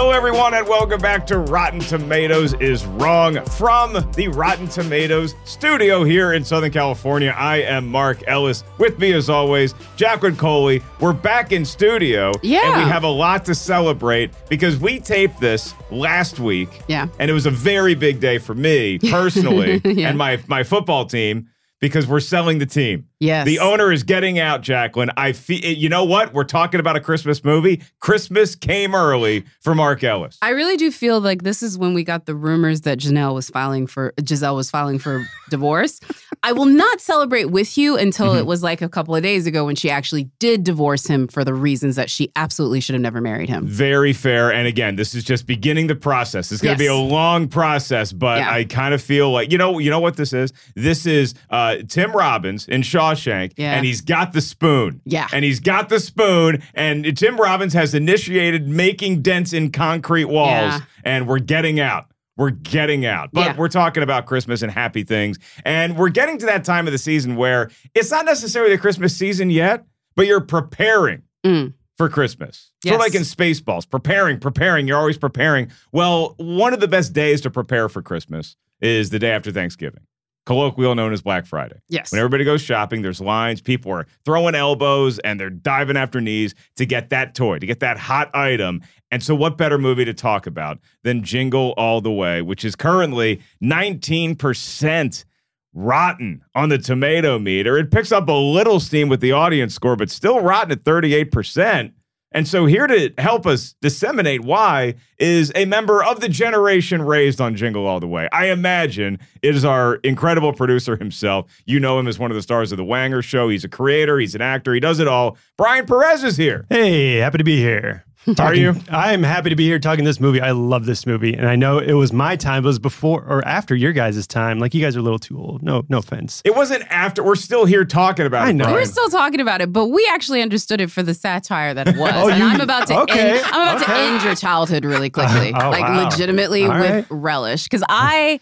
Hello, everyone, and welcome back to Rotten Tomatoes is Wrong from the Rotten Tomatoes studio here in Southern California. I am Mark Ellis. With me, as always, Jacqueline Coley. We're back in studio. Yeah. And we have a lot to celebrate because we taped this last week. Yeah. And it was a very big day for me personally Yeah. and my, my football team because we're selling the team. Yes. The owner is getting out, Jacqueline. I feel you know what? We're talking about a Christmas movie. Christmas came early for Mark Ellis. I really do feel like this is when we got the rumors that Janelle was filing for Giselle was filing for divorce. I will not celebrate with you until Mm-hmm. it was like a couple of days ago when she actually did divorce him for the reasons that she absolutely should have never married him. Very fair. And again, this is just beginning the process. It's going to be a long process, but Yeah. I kind of feel like you know, you know what this is. This is uh, Tim Robbins in Shawshank, Yeah. and he's got the spoon. Yeah. and he's got the spoon, and Tim Robbins has initiated making dents in concrete walls, Yeah. and we're getting out. We're getting out. But Yeah. we're talking about Christmas and happy things. And we're getting to that time of the season where it's not necessarily the Christmas season yet, but you're preparing Mm. for Christmas. Yes. like in Spaceballs, preparing, preparing, you're always preparing. Well, one of the best days to prepare for Christmas is the day after Thanksgiving, colloquial known as Black Friday. Yes. When everybody goes shopping, there's lines, people are throwing elbows and they're diving after knees to get that toy, to get that hot item. And so, what better movie to talk about than Jingle All the Way, which is currently 19% rotten on the tomato meter. It picks up a little steam with the audience score, but still rotten at 38%. And so, here to help us disseminate why is a member of the generation raised on Jingle All the Way. I imagine it is our incredible producer himself. You know him as one of the stars of The Wanger Show. He's a creator, he's an actor, he does it all. Brian Perez is here. Hey, happy to be here. Are you? I'm happy to be here talking this movie. I love this movie, and I know it was my time. It was before or after your guys' time. Like you guys are a little too old. No, no offense. It wasn't after, we're still here talking about I it. know. Brian. We're still talking about it, but we actually understood it for the satire that it was. Oh, and you- I'm about to okay, end I'm about to end your childhood really oh, quickly. Oh, like wow. legitimately All with right. relish. Because I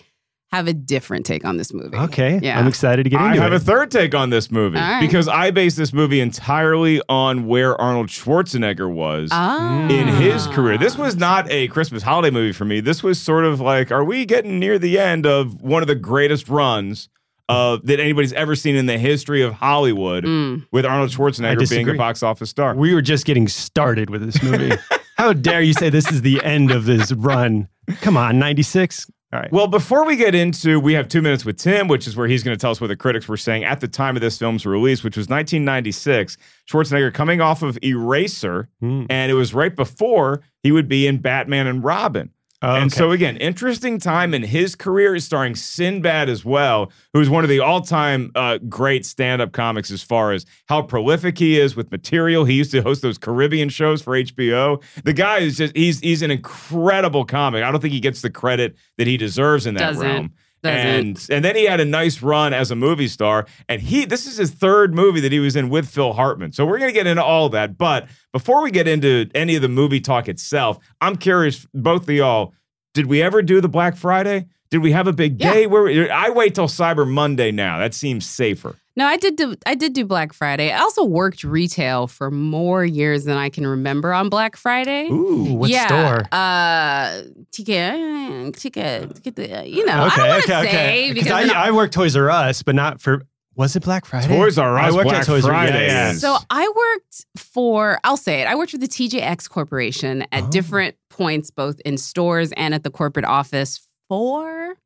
have a different take on this movie. Okay, Yeah. I'm excited to get into it. I have it. a third take on this movie All right. because I base this movie entirely on where Arnold Schwarzenegger was Ah. in his career. This was not a Christmas holiday movie for me. This was sort of like, are we getting near the end of one of the greatest runs of that anybody's ever seen in the history of Hollywood Mm. with Arnold Schwarzenegger being a box office star? we were just getting started with this movie. How dare you say this is the end of this run? Come on, 96. All right. Well, before we get into, we have two minutes with Tim, which is where he's going to tell us what the critics were saying at the time of this film's release, which was 1996. Schwarzenegger coming off of Eraser, Hmm. and it was right before he would be in Batman and Robin. Oh, And so, again, interesting time in his career is starring Sinbad as well, who's one of the all time uh, great stand up comics as far as how prolific he is with material. He used to host those Caribbean shows for HBO. The guy is just, he's, he's an incredible comic. I don't think he gets the credit that he deserves in that Doesn't. realm. Doesn't. And and then he had a nice run as a movie star, and he this is his third movie that he was in with Phil Hartman. So we're gonna get into all that. But before we get into any of the movie talk itself, I'm curious, both of y'all, did we ever do the Black Friday? Did we have a big Yeah. day? Where I wait till Cyber Monday now. That seems safer. No, I did do I did do Black Friday. I also worked retail for more years than I can remember on Black Friday. Ooh. What yeah, store? Uh, TK, TK, TK, you know, I okay, don't want to okay, say okay. because I, then I worked Toys R Us, but not for. Was it Black Friday? Toys R Us I worked Black at Toys R Friday Yeah, yeah. is- So I worked for, I'll say it, I worked for the TJX Corporation at Oh. different points, both in stores and at the corporate office for,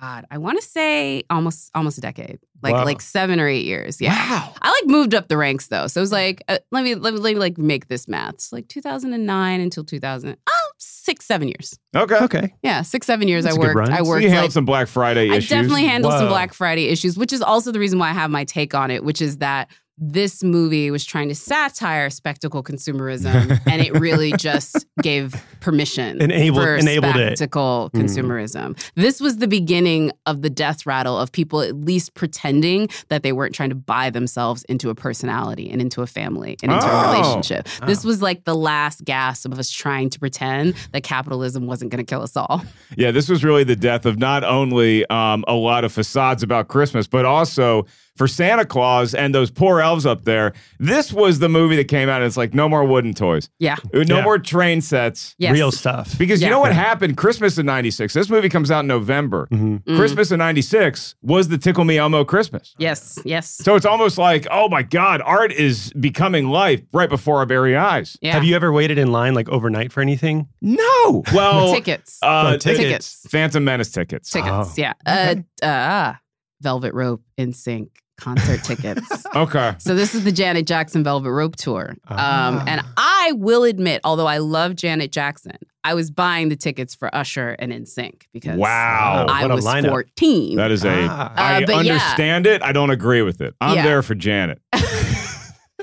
God, I want to say almost almost a decade, like Wow. like seven or eight years. Yeah. Wow. I like moved up the ranks though. So it was like, uh, let me, let me, let me like make this math. It's like 2009 until 2000, oh, six, seven years. Okay. Okay. Yeah, six, seven years That's I a good worked. I So So worked you handled like some Black Friday I definitely handled some Black Friday issues, which is also the reason why I have my take on it, which is that this movie was trying to satire spectacle consumerism, and it really just gave permission Enabled- for enabled it. spectacle Mm. consumerism. This was the beginning of the death rattle of people at least pretending that they weren't trying to buy themselves into a personality and into a family and into Oh. a relationship. This Oh. was like the last gasp of us trying to pretend that capitalism wasn't going to kill us all. Yeah, this was really the death of not only um, a lot of facades about Christmas, but also for Santa Claus and those poor elves up there. This was the movie that came out and it's like, no more wooden toys, Yeah. no Yeah. more train sets. Yes. Real stuff. Because you know what happened? Christmas in 96. This movie comes out in November. Mhm. Mm. Christmas in 96 was the Tickle Me Elmo Christmas. Yes. Yes. So it's almost like, oh my God, art is becoming life right before our very eyes. Yeah. Have you ever waited in line like overnight for anything? No. Well, tickets? Uh, Oh, tickets. tickets. Phantom Menace tickets. tickets. Oh, yeah. okay. Uh, uh, Velvet Rope NSYNC concert tickets. Okay. So this is the Janet Jackson Velvet Rope tour. Um, Ah. and I will admit, although I love Janet Jackson, I was buying the tickets for Usher and NSYNC because Wow. I was lineup. 14. That is a. Ah. I Uh, but yeah. understand it. I don't agree with it. I'm Yeah. there for Janet.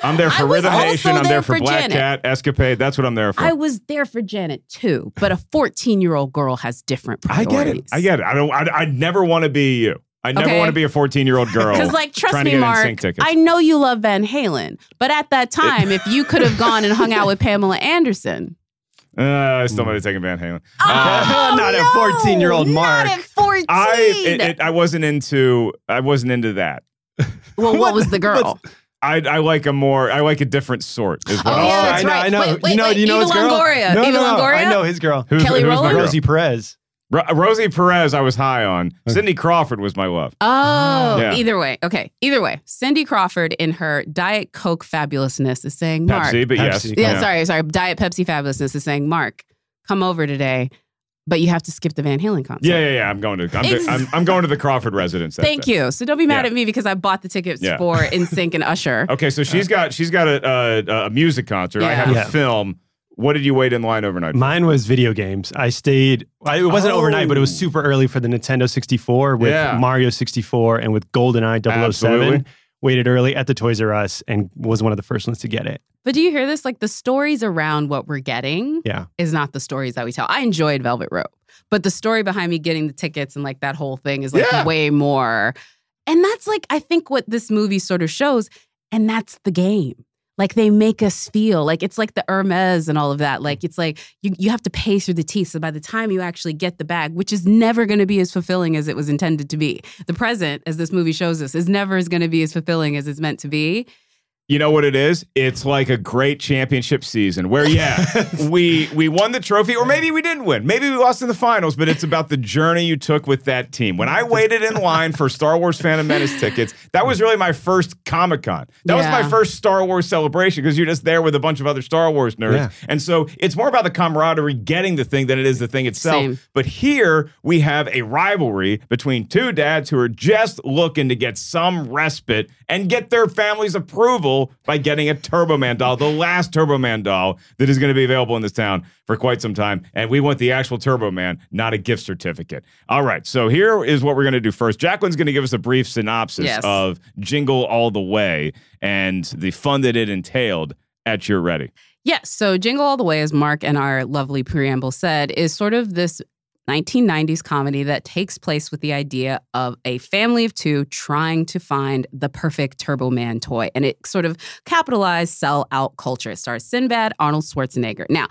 I'm there for was Rhythm also Nation. I'm there there for, for Black Janet. Cat, Escapade. That's what I'm there for. I was there for Janet too, but a 14 year old girl has different priorities. I get it. I get it. I don't. I, I never want to be you. I never Okay. want to be a 14 year old girl. Because, like, trust me, Mark, I know you love Van Halen, but at that time, if you could have gone and hung out with Pamela Anderson, Uh, I still might have taken Van Halen. Oh, Uh, Not at 14-year-old Mark. Not at 14. I it, it, I wasn't into I wasn't into that. well, what was the girl? I I like a more I like a different sort. Is what Oh, I'll yeah, say. that's I know, right. I know. Wait, wait, you know, wait, you know Eva his girl? Longoria. No, Eva no, no. Longoria? I know his girl. Who's, Kelly who's Rowland? Rosie Perez. Ro- uh, Rosie Perez, I was high on. Cindy Crawford was my love. Oh, oh, Yeah. either way. Okay, either way. Cindy Crawford in her Diet Coke fabulousness is saying, Mark. Pepsi, but yes. Pepsi. Yeah, sorry, sorry. Diet Pepsi fabulousness is saying, Mark, come over today, but you have to skip the Van Halen concert. Yeah, yeah, yeah. I'm going to. I'm, Ex- I'm, I'm going to the Crawford residence. that Thank day. you. So don't be mad Yeah. at me because I bought the tickets Yeah. for NSYNC and Usher. Okay, so she's uh, got she's got a a, a music concert. I Yeah. have a Yeah. film. What did you wait in line overnight? for? Mine was video games. I stayed. I, it wasn't Oh. overnight, but it was oh. super early for the Nintendo 64 with Yeah. Mario 64 and with GoldenEye 007. Absolutely. Waited early at the Toys R Us and was one of the first ones to get it. But do you hear this? Like the stories around what we're getting Yeah. is not the stories that we tell. I enjoyed Velvet Rope, but the story behind me getting the tickets and like that whole thing is like Yeah. way more. And that's like, I think what this movie sort of shows, and that's the game. Like they make us feel like it's like the Hermes and all of that. Like it's like you, you have to pay through the teeth. So by the time you actually get the bag, which is never going to be as fulfilling as it was intended to be, the present, as this movie shows us, is never is going to be as fulfilling as it's meant to be. You know what it is? It's like a great championship season where, yeah, we we won the trophy, or maybe we didn't win. Maybe we lost in the finals, but it's about the journey you took with that team. When I waited in line for Star Wars Phantom Menace tickets, that was really my first Comic Con. That was my first Star Wars celebration because you're just there with a bunch of other Star Wars nerds. Yeah. And so it's more about the camaraderie getting the thing than it is the thing itself. Same. But here we have a rivalry between two dads who are just looking to get some respite and get their family's approval by getting a Turbo Man doll, the last Turbo Man doll that is going to be available in this town for quite some time. And we want the actual Turbo Man, not a gift certificate. All right. So here is what we're going to do first. Jacqueline's going to give us a brief synopsis Yes. of Jingle All the Way and the fun that it entailed at your ready. Yes. So Jingle All the Way, as Mark and our lovely preamble said, is sort of this 1990s comedy that takes place with the idea of a family of two trying to find the perfect Turbo Man toy. And it sort of capitalized sell out culture. It stars Sinbad, Arnold Schwarzenegger. Now,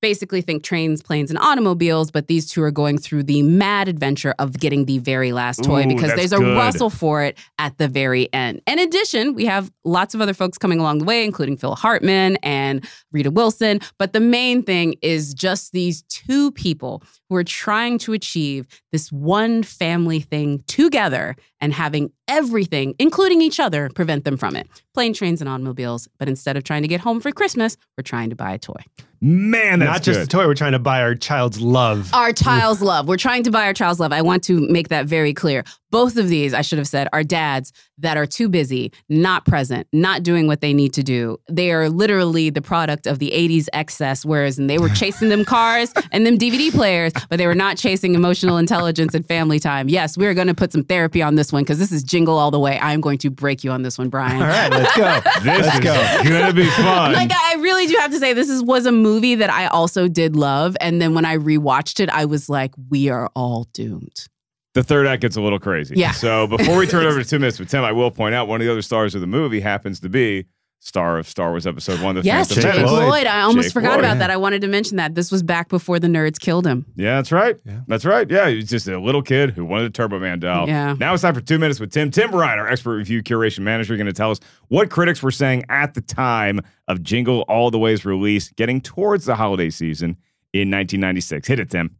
basically think trains, planes, and automobiles, but these two are going through the mad adventure of getting the very last toy Ooh, because there's a good. rustle for it at the very end. In addition, we have lots of other folks coming along the way, including Phil Hartman and Rita Wilson. But the main thing is just these two people who are trying to achieve this one family thing together and having everything, including each other, prevent them from it. Plane, trains, and automobiles. But instead of trying to get home for Christmas, we're trying to buy a toy. Man, that's Not just good. a toy. We're trying to buy our child's love. Our child's love. We're trying to buy our child's love. I want to make that very clear. Both of these, I should have said, are dads that are too busy, not present, not doing what they need to do. They are literally the product of the 80s excess, whereas and they were chasing them cars and them DVD players, but they were not chasing emotional intelligence and family time. Yes, we're going to put some therapy on this one because this is jingle all the way. I'm going to break you on this one, Brian. All right, let's go. This let's is go. gonna be fun. Like I really do have to say, this is was a movie that I also did love, and then when I rewatched it, I was like, "We are all doomed." The third act gets a little crazy. Yeah. So before we turn over to two minutes with Tim, I will point out one of the other stars of the movie happens to be star of Star Wars Episode One. The Yes, Phantom Jake Jake Menace. Lloyd. Lloyd. I almost Jake forgot Lloyd. about that. I wanted to mention that this was back before the nerds killed him. Yeah, that's right. Yeah. That's right. Yeah, he was just a little kid who wanted a Turbo Man doll. Yeah. Now it's time for two minutes with Tim. Tim Ryan, our expert review curation manager, going to tell us what critics were saying at the time of Jingle All the Way's release, getting towards the holiday season in 1996. Hit it, Tim.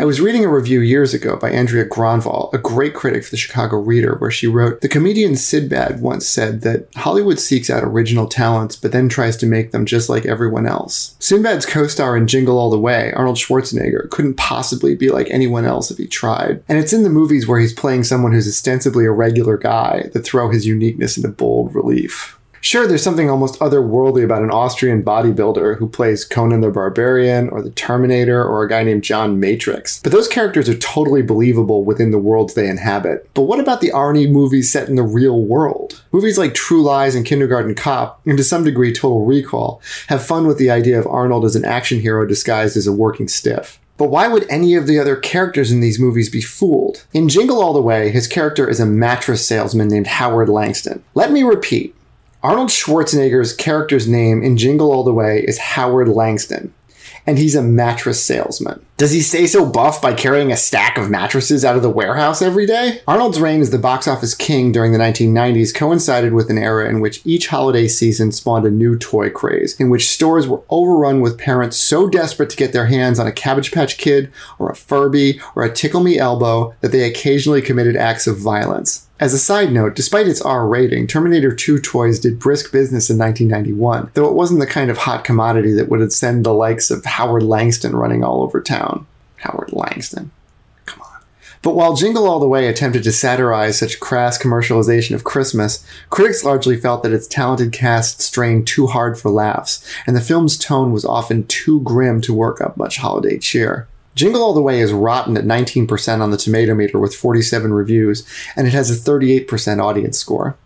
I was reading a review years ago by Andrea Gronvall, a great critic for the Chicago Reader, where she wrote The comedian Sinbad once said that Hollywood seeks out original talents but then tries to make them just like everyone else. Sinbad's co star in Jingle All the Way, Arnold Schwarzenegger, couldn't possibly be like anyone else if he tried. And it's in the movies where he's playing someone who's ostensibly a regular guy that throw his uniqueness into bold relief. Sure, there's something almost otherworldly about an Austrian bodybuilder who plays Conan the Barbarian or the Terminator or a guy named John Matrix, but those characters are totally believable within the worlds they inhabit. But what about the Arnie movies set in the real world? Movies like True Lies and Kindergarten Cop, and to some degree Total Recall, have fun with the idea of Arnold as an action hero disguised as a working stiff. But why would any of the other characters in these movies be fooled? In Jingle All the Way, his character is a mattress salesman named Howard Langston. Let me repeat. Arnold Schwarzenegger's character's name in Jingle All the Way is Howard Langston, and he's a mattress salesman. Does he stay so buff by carrying a stack of mattresses out of the warehouse every day? Arnold's reign as the box office king during the 1990s coincided with an era in which each holiday season spawned a new toy craze, in which stores were overrun with parents so desperate to get their hands on a Cabbage Patch Kid or a Furby or a Tickle Me Elmo that they occasionally committed acts of violence. As a side note, despite its R rating, Terminator 2 toys did brisk business in 1991, though it wasn't the kind of hot commodity that would send the likes of Howard Langston running all over town. Howard Langston. Come on. But while Jingle All the Way attempted to satirize such crass commercialization of Christmas, critics largely felt that its talented cast strained too hard for laughs, and the film's tone was often too grim to work up much holiday cheer. Jingle All the Way is rotten at 19% on the tomato meter with 47 reviews, and it has a 38% audience score.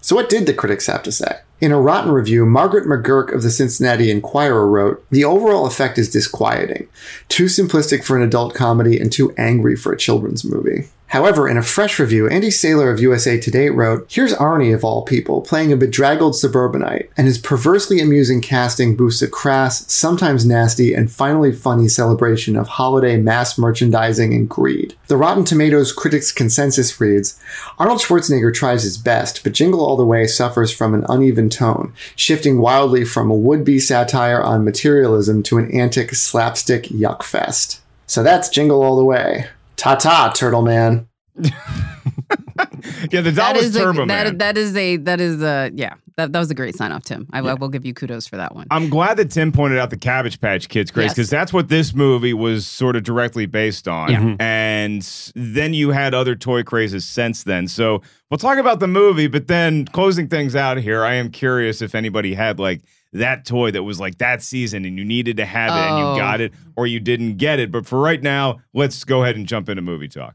So, what did the critics have to say? In a rotten review, Margaret McGurk of the Cincinnati Enquirer wrote The overall effect is disquieting, too simplistic for an adult comedy and too angry for a children's movie. However, in a fresh review, Andy Seiler of USA Today wrote, Here's Arnie, of all people, playing a bedraggled suburbanite, and his perversely amusing casting boosts a crass, sometimes nasty, and finally funny celebration of holiday mass merchandising and greed. The Rotten Tomatoes critics' consensus reads, Arnold Schwarzenegger tries his best, but Jingle All the Way suffers from an uneven tone, shifting wildly from a would-be satire on materialism to an antic slapstick yuck fest. So that's Jingle All the Way. Ta-ta, Turtle Man. Yeah, the doll That was a, that, Man. that is a that is a yeah that, that was a great sign off Tim I, I will give you kudos for that one I'm glad that Tim pointed out the Cabbage Patch Kids craze Yes. because that's what this movie was sort of directly based on. Yeah. Mhm. And then you had other toy crazes since then. So we'll talk about the movie, but then closing things out here, I am curious if anybody had like that toy that was like that season and you needed to have it and Oh. you got it or you didn't get it. But for right now, let's go ahead and jump into movie talk.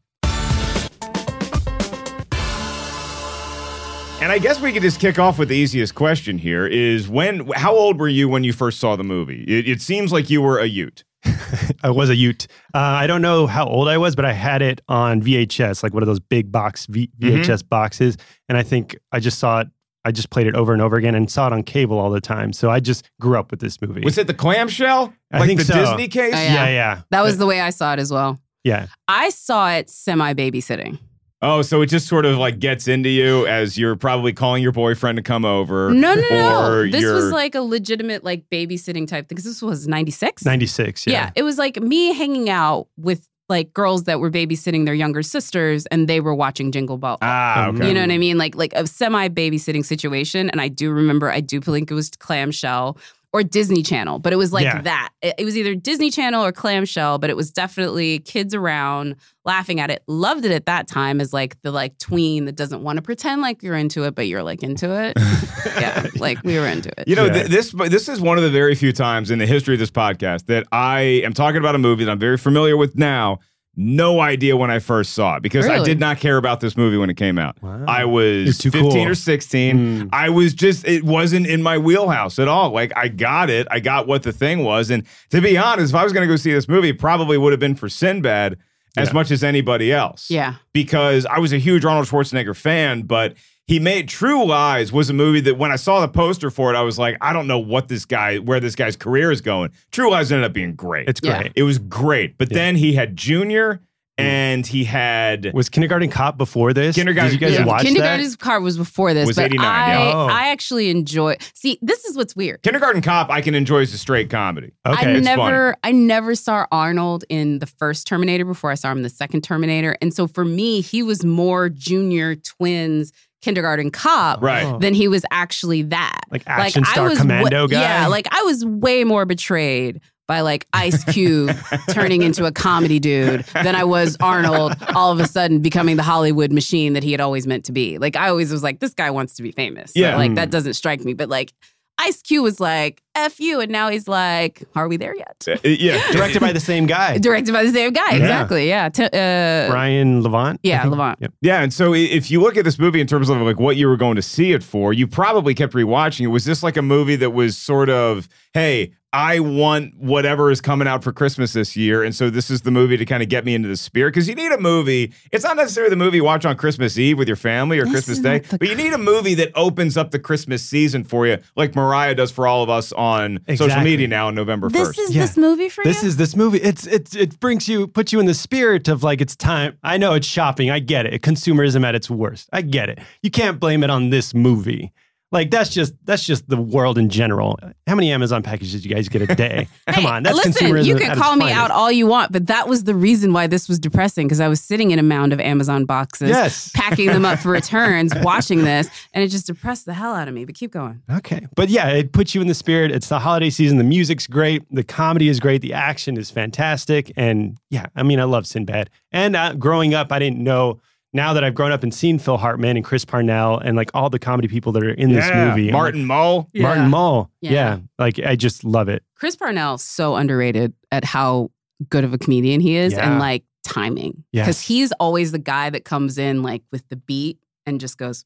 And I guess we could just kick off with the easiest question here is when how old were you when you first saw the movie? It, it seems like you were a Ute. I was a Ute. Uh, I don't know how old I was, but I had it on VHS, like one of those big box v- Mm-hmm. VHS boxes. And I think I just saw it I just played it over and over again and saw it on cable all the time. So I just grew up with this movie. Was it the clamshell? I like think the so. Disney case? Oh, yeah, Yeah. yeah. That was the way I saw it as well. yeah. I saw it semi babysitting. Oh, so it just sort of like gets into you as you're probably calling your boyfriend to come over. No, no, no. This you're, was like a legitimate like babysitting type thing because this was 96. 96. Yeah. Yeah. It was like me hanging out with like girls that were babysitting their younger sisters and they were watching Jingle Ball. ah, okay. You know what I mean? Like like a semi babysitting situation. And I do remember, I do think it was Clamshell or Disney Channel, but it was like Yeah. that. It, it was either Disney Channel or Clamshell, but it was definitely kids around laughing at it. Loved it at that time as like the like tween that doesn't want to pretend like you're into it, but you're like into it. yeah, like we were into it. You know, Yeah. th- this this is one of the very few times in the history of this podcast that I am talking about a movie that I'm very familiar with now. No idea when I first saw it because I did not care about this movie when it came out. Wow. I was too 15 cool. or 16. Mm. I was just, it wasn't in my wheelhouse at all. Like, I got it. I got what the thing was. And to be honest, if I was going to go see this movie, it probably would have been for Sinbad as much as anybody else Yeah. because I was a huge Arnold Schwarzenegger fan, but he made True Lies was a movie that when I saw the poster for it, I was like, I don't know what this guy, where this guy's career is going. True Lies ended up being great. It's Yeah. great. it was great, but Yeah. then he had Junior mm. and he had Was Kindergarten Cop before this? Kindergarten- Did you guys yeah. watch Kindergarten's car was before this, Was but 89, I, yeah. Oh. I actually enjoy. See, this is what's weird. Kindergarten Cop. I can enjoy as a straight comedy. Okay. I it's never, I never saw Arnold in the first Terminator before I saw him in the second Terminator, and so for me, he was more Junior Twins Kindergarten Cop Right. Oh. than he was actually that. Like action star was commando wa- guy? Yeah, like I was way more betrayed by like Ice Cube turning into a comedy dude than I was Arnold all of a sudden becoming the Hollywood machine that he had always meant to be. Like I always was like, this guy wants to be famous. So, Yeah. like Mm. that doesn't strike me. But like Ice Cube was like, F you. And now he's like, are we there yet? Uh, yeah, Directed by the same guy, Directed by the same guy. Yeah. Exactly. Yeah. T- uh, Brian Levant. Yeah. Levant. Yep. Yeah, and so if you look at this movie in terms of like what you were going to see it for, you probably kept rewatching it. Was this like a movie that was sort of, hey, I want whatever is coming out for Christmas this year, and so this is the movie to kind of get me into the spirit? Because you need a movie. It's not necessarily the movie you watch on Christmas Eve with your family or This Christmas Day, not the but you need a movie that opens up the Christmas season for you, like Mariah does for all of us on social media now on November this first. is Yeah. this movie for This you? This is this movie. It's it's it brings you puts you in the spirit of like it's time. I know it's shopping. I get it. Consumerism at its worst. I get it. You can't blame it on this movie. Like that's just that's just the world in general. How many Amazon packages did you guys get a day? Come Hey, on, that's listen, consumerism. you can call me finest. out all you want, but that was the reason why this was depressing because I was sitting in a mound of Amazon boxes, Yes. packing them up for returns, watching this, and it just depressed the hell out of me. But keep going. Okay. But yeah, it puts you in the spirit. It's the holiday season. The music's great. The comedy is great. The action is fantastic. And yeah, I mean, I love Sinbad. And uh, growing up, I didn't know. Now that I've grown up and seen Phil Hartman and Chris Parnell and like all the comedy people that are in this Yeah, movie, I'm Martin Mull. like, Martin Mull. Yeah. Yeah. Like I just love it. Chris Parnell so underrated at how good of a comedian he is Yeah. and like timing Yes. because he's always the guy that comes in like with the beat and just goes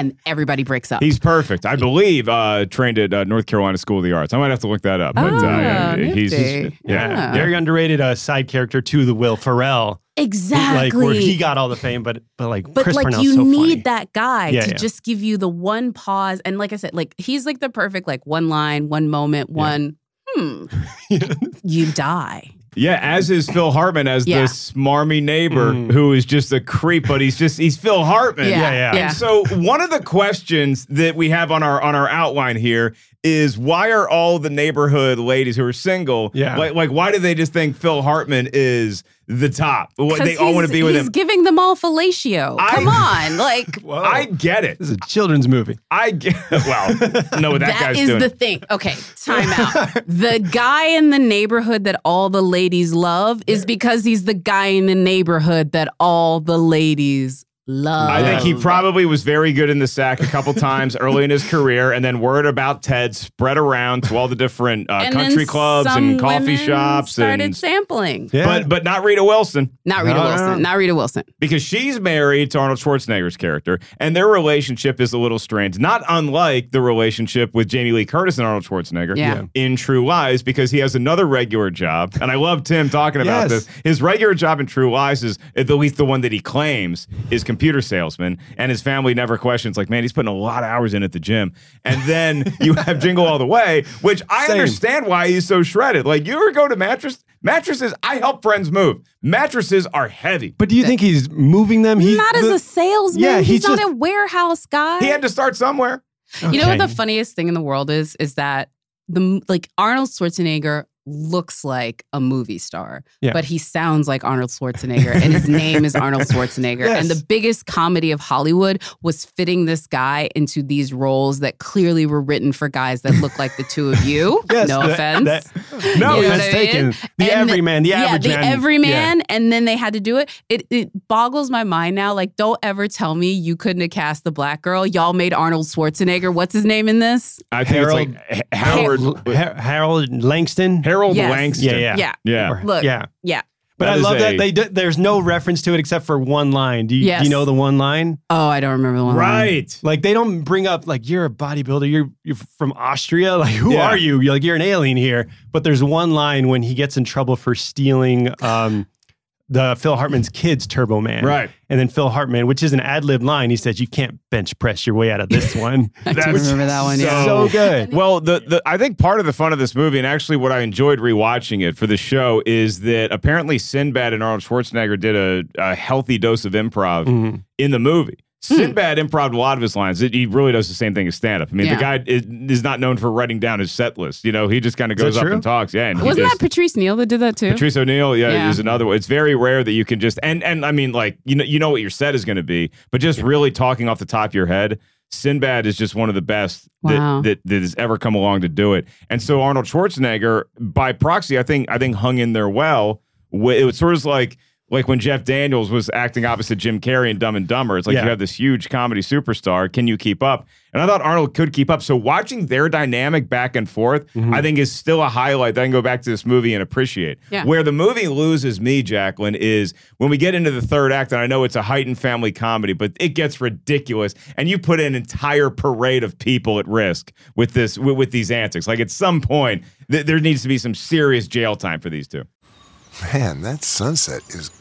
and everybody breaks up. He's perfect. I believe uh, trained at uh, North Carolina School of the Arts. I might have to look that up. But uh, Ah, yeah, he's nifty. yeah. Yeah. Very underrated uh, side character to the Will Ferrell. exactly. Like where he got all the fame, but but like But Chris like Parnell's you so need funny. that guy Yeah, to yeah. just give you the one pause. And like I said, like he's like the perfect like one line, one moment, one hmm. you die. Yeah, as is Phil Hartman as Yeah. the smarmy neighbor Mm. who is just a creep, but he's just he's Phil Hartman. Yeah, yeah. yeah. And so one of the questions that we have on our on our outline here is why are all the neighborhood ladies who are single Yeah. like like why do they just think Phil Hartman is the top? What, 'Cause they all want to be with He's him. He's giving them all fellatio. I- Come on, like Whoa. I get it. this is a children's movie. I get well. know what that, that guy's is doing. the thing. Okay, time out. the guy in the neighborhood that all the ladies love is because he's the guy in the neighborhood that all the ladies love. I think he probably was very good in the sack a couple times early in his career, and then word about Ted spread around to all the different uh, And then country clubs some and coffee women shops, started and sampling. Yeah. but but not Rita Wilson Not Rita No, no, Wilson. Not Rita Wilson. because she's married to Arnold Schwarzenegger's character, and their relationship is a little strange, not unlike the relationship with Jamie Lee Curtis and Arnold Schwarzenegger Yeah. in True Lies, because he has another regular job, and I love Tim talking about Yes. this. His regular job in True Lies is at least the one that he claims is computer salesman, and his family never questions. Like, man, he's putting a lot of hours in at the gym. And then you have Jingle All the Way, which I Same. understand why he's so shredded. Like, you ever go to mattress mattresses? I help friends move. Mattresses are heavy. But do you think he's moving them? He's not as the- a salesman. Yeah, he's, he's not just- a warehouse guy. He had to start somewhere. You know what the funniest thing in the world is? Is that the like Arnold Schwarzenegger looks like a movie star, Yeah. but he sounds like Arnold Schwarzenegger, and his name is Arnold Schwarzenegger. Yes. And the biggest comedy of Hollywood was fitting this guy into these roles that clearly were written for guys that look like the two of you. Yes, no that- offense. that- No, You know offense what mean? taken. The And everyman, the yeah, average the man. everyman, and then they had to do it. It it boggles my mind now. Like, don't ever tell me you couldn't have cast the black girl. Y'all made Arnold Schwarzenegger. What's his name in this? I think Harold- it's like Howard. Har- Harold Langston. Harold Yes. Langston. Yeah, yeah. Yeah. Yeah. Or- Look, yeah. yeah. But That I love a- that they do, there's no reference to it except for one line. Do you, do you know the one line? Oh, I don't remember the one. Right. Like they don't bring up like you're a bodybuilder, you're you're from Austria. Like who Yeah. are you? You're like you're an alien here. But there's one line when he gets in trouble for stealing um, the Phil Hartman's kids Turbo Man. Right. And then Phil Hartman, which is an ad lib line, he says you can't bench press your way out of this one. I do remember that one. Yeah. so good. Well, the, the I think part of the fun of this movie, and actually what I enjoyed rewatching it for the show, is that apparently Sinbad and Arnold Schwarzenegger did a, a healthy dose of improv Mhm. in the movie. Hmm. Sinbad improv a lot of his lines. It, he really does the same thing as stand up. I mean, the guy is, is not known for writing down his set list. You know, he just kind of that goes up true? and talks. Yeah, and he Wasn't just- that Patrice Neal that did that too? Patrice O'Neal, yeah, Yeah. is another one. It's very rare that you can just and and I mean, like you know, you know what your set is going to be, but just really talking off the top of your head. Sinbad is just one of the best Wow. that, that that has ever come along to do it. And so Arnold Schwarzenegger, by proxy, I think I think hung in there well. Wh- It was sort of like like when Jeff Daniels was acting opposite Jim Carrey in Dumb and Dumber. It's like Yeah. you have this huge comedy superstar. Can you keep up? And I thought Arnold could keep up. So watching their dynamic back and forth, Mm-hmm. I think is still a highlight that I can go back to this movie and appreciate. Yeah. Where the movie loses me, Jacqueline, is when we get into the third act, and I know it's a heightened family comedy, but it gets ridiculous. And you put an entire parade of people at risk with this with, with these antics. Like at some point, th- there needs to be some serious jail time for these two. Man, that sunset is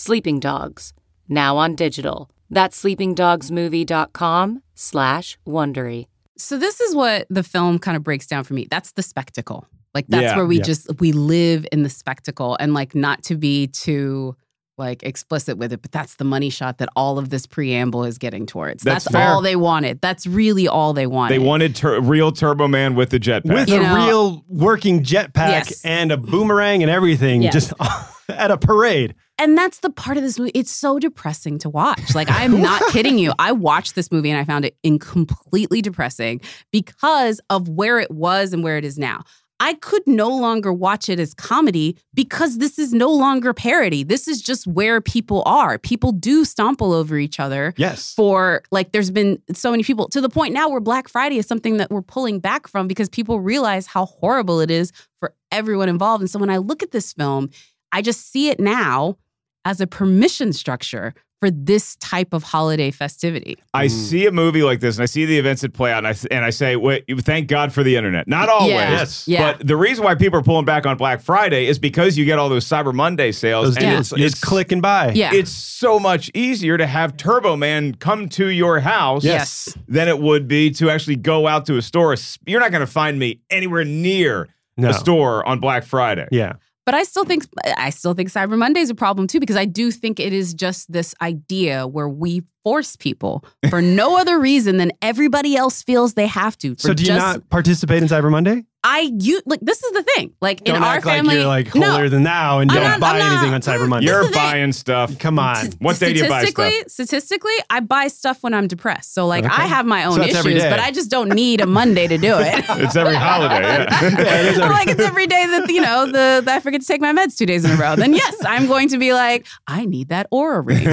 Sleeping Dogs, now on digital. That's sleepingdogsmovie.com slash Wondery. So this is what the film kind of breaks down for me. That's the spectacle. Like that's Yeah. where we Yeah. just we live in the spectacle and like not to be too like explicit with it, but that's the money shot that all of this preamble is getting towards. That's That's, all they wanted. That's really all they wanted. They wanted tur- real Turbo Man with the jetpack. With You a know- real working jetpack Yes. and a boomerang and everything, Yes. just at a parade. and that's the part of this movie. It's so depressing to watch. Like I'm not kidding you. I watched this movie and I found it in completely depressing because of where it was and where it is now. I could no longer watch it as comedy because this is no longer parody. This is just where people are. People do stomp all over each other Yes. for like there's been so many people to the point now where Black Friday is something that we're pulling back from because people realize how horrible it is for everyone involved. And so when I look at this film, I just see it now as a permission structure for this type of holiday festivity. I mm. see a movie like this and I see the events that play out and I, and I say, wait, thank God for the internet. Not always. Yes. Yeah. But the reason why people are pulling back on Black Friday is because you get all those Cyber Monday sales. Those and deals. it's, You it's just click and buy. Yeah. It's so much easier to have Turbo Man come to your house Yes. than it would be to actually go out to a store. You're not going to find me anywhere near No. a store on Black Friday. Yeah. But I still think I still think Cyber Monday is a problem too because I do think it is just this idea where we force people for no other reason than everybody else feels they have to. For So do you just, not participate in Cyber Monday? I you like this is the thing. Like Don't in our act family, like you're like no, holier than thou and I'm don't not- buy not- anything on Cyber Monday. You're buying stuff. Come on. What day do you buy stuff? statistically, statistically, I buy stuff when I'm depressed. So like Okay. I have my own that's every issues, but I just don't need a Monday to do it. It's every holiday. Yeah. Yeah, it is I'm every- like it's every day that you know the that I forget to take my meds two days in a row. Then yes, I'm going to be like I need that Oura ring.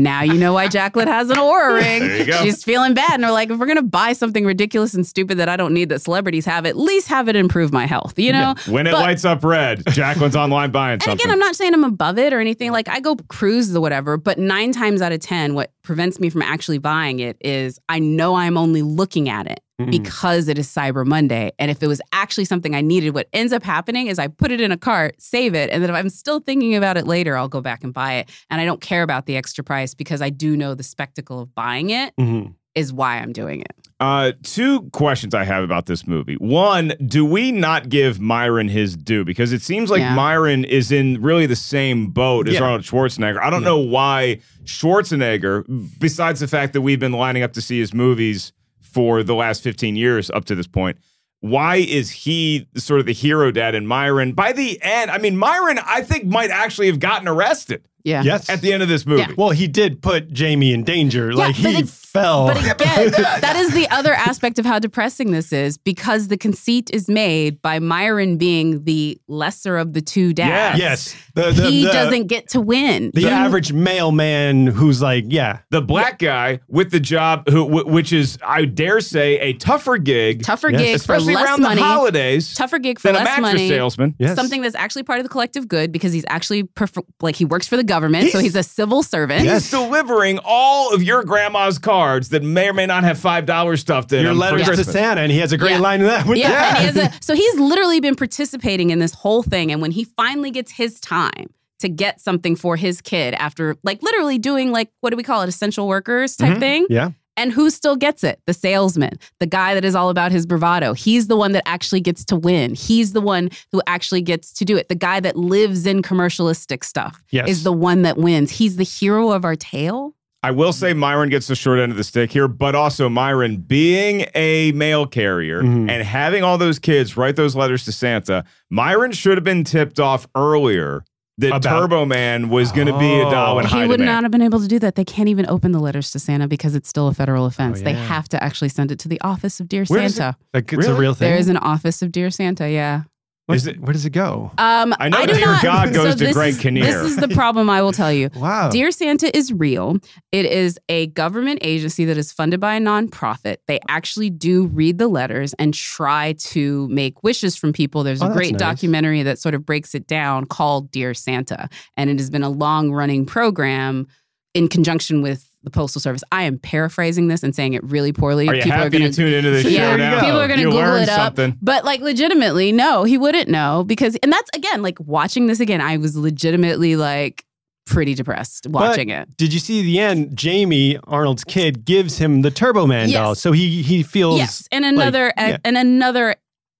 Now you know why Jacqueline has an Oura ring. There you go. She's feeling bad, and we're like, if we're gonna buy something ridiculous and stupid that I don't need that celebrities have, at least have it improve my health. You know, when it But- lights up red, Jacqueline's online buying and something. again, I'm not saying I'm above it or anything. Like I go cruise the whatever, but nine times out of 10, what prevents me from actually buying it is I know I'm only looking at it Mm. because it is Cyber Monday. And if it was actually something I needed, what ends up happening is I put it in a cart, save it, and then if I'm still thinking about it later, I'll go back and buy it. And I don't care about the extra price because I do know the spectacle of buying it Mhm. is why I'm doing it. Uh, two questions I have about this movie. One, do we not give Myron his due? Because it seems like Yeah. Myron is in really the same boat as Yeah. Arnold Schwarzenegger. I don't know why Schwarzenegger, besides the fact that we've been lining up to see his movies for the last 15 years up to this point, why is he sort of the hero dad and Myron? By the end, I mean, Myron, I think, might actually have gotten arrested Yeah. Yes. at the end of this movie. Yeah. well, he did put Jamie in danger. like he fell. But again, that is the other aspect of how depressing this is because the conceit is made by Myron being the lesser of the two dads. yes. The, the, he the- doesn't get to win. The You- average mailman who's like, yeah, The black guy with the job, who, which is, I dare say, a tougher gig, tougher Yes. gig especially for less around money. the holidays, tougher gig for than a mattress money. salesman. yes. Something that's actually part of the collective good because he's actually perf- like he works for the government, so He's- he's a civil servant. He's delivering all of your grandma's cards that may or may not have five dollars stuffed in your them for letters to Santa, and he has a great Yeah. line in that. with Yeah, that. and he has a, so he's literally been participating in this whole thing. And when he finally gets his time to get something for his kid after like literally doing like what do we call it, essential workers type mm-hmm. thing? yeah. And who still gets it? The salesman, the guy that is all about his bravado. He's the one that actually gets to win. He's the one who actually gets to do it. The guy that lives in commercialistic stuff Yes. is the one that wins. He's the hero of our tale. I will say Myron gets the short end of the stick here, but also Myron being a mail carrier Mhm. and having all those kids write those letters to Santa, Myron should have been tipped off earlier that About- Turbo Man was going to be a oh. doll in Oh. he would not have been able to do that. They can't even open the letters to Santa because it's still a federal offense. Oh, They have to actually send it to the office of Dear Where does Santa. Like it's a real thing. There is an office of Dear Santa. Yeah. Is it- Where does it go? Um, I know do Dear not- God goes so to Greg is- Kinnear. This is the problem. I will tell you. Wow. Dear Santa is real. It is a government agency that is funded by a nonprofit. They actually do read the letters and try to make wishes from people. There's Oh, a great nice. documentary that sort of breaks it down called Dear Santa. And it has been a long running program in conjunction with the Postal Service. I am paraphrasing this and saying it really poorly. Are you people happy are gonna, you tuned into this yeah, people are going to Google it up. something. But like legitimately, no, he wouldn't know because, and that's again, like watching this again, I was legitimately like pretty depressed watching But it. Did you see the end? Jamie Arnold's kid gives him the Turbo Man Yes. doll, so he he feels Yes, and another yeah. and another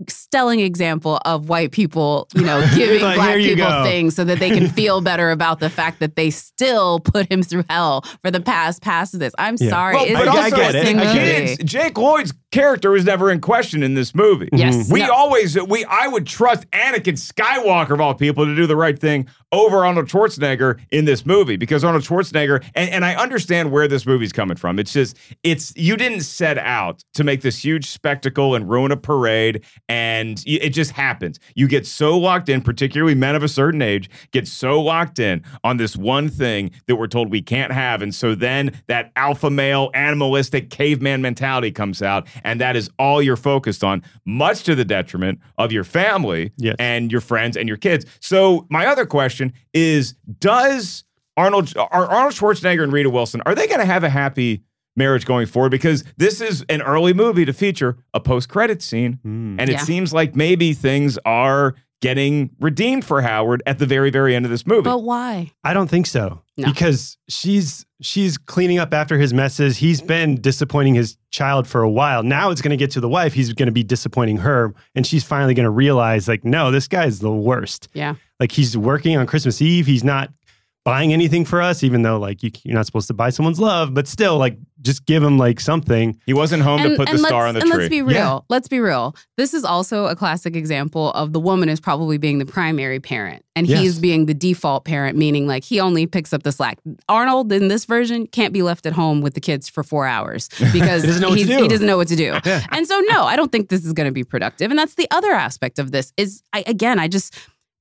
stelling example of white people, you know, giving Like, black people go. things so that they can feel better about the fact that they still put him through hell for the past past this. I'm Yeah. sorry, Well, it's but a also, get it. the I get movie. kids, Jake Lloyd's character was never in question in this movie. Yes, mm-hmm. We no. always we I would trust Anakin Skywalker of all people to do the right thing over Arnold Schwarzenegger in this movie because Arnold Schwarzenegger and, and I understand where this movie's coming from. It's just it's you didn't set out to make this huge spectacle and ruin a parade and it just happens. You get so locked in, particularly men of a certain age, get so locked in on this one thing that we're told we can't have and so then that alpha male animalistic caveman mentality comes out and that is all you're focused on much to the detriment of your family Yes. and your friends and your kids. So my other question is does Arnold are Arnold Schwarzenegger and Rita Wilson are they going to have a happy marriage going forward because this is an early movie to feature a post-credit scene Hmm. and it Yeah. seems like maybe things are getting redeemed for Howard at the very very end of this movie. But why? I don't think so. No. Because she's she's cleaning up after his messes. He's been disappointing his child for a while. Now it's going to get to the wife. He's going to be disappointing her and she's finally going to realize like no, this guy's the worst. Yeah. Like he's working on Christmas Eve. He's not buying anything for us, even though like you, you're not supposed to buy someone's love, but still like just give him like something. He wasn't home to put the star on the and tree. let's be real. Yeah. Let's be real. This is also a classic example of the woman is probably being the primary parent and Yes. he's being the default parent, meaning like he only picks up the slack. Arnold in this version can't be left at home with the kids for four hours because He doesn't know what to do. he doesn't know what to do. And so, no, I don't think this is going to be productive. And that's the other aspect of this is, I, again, I just,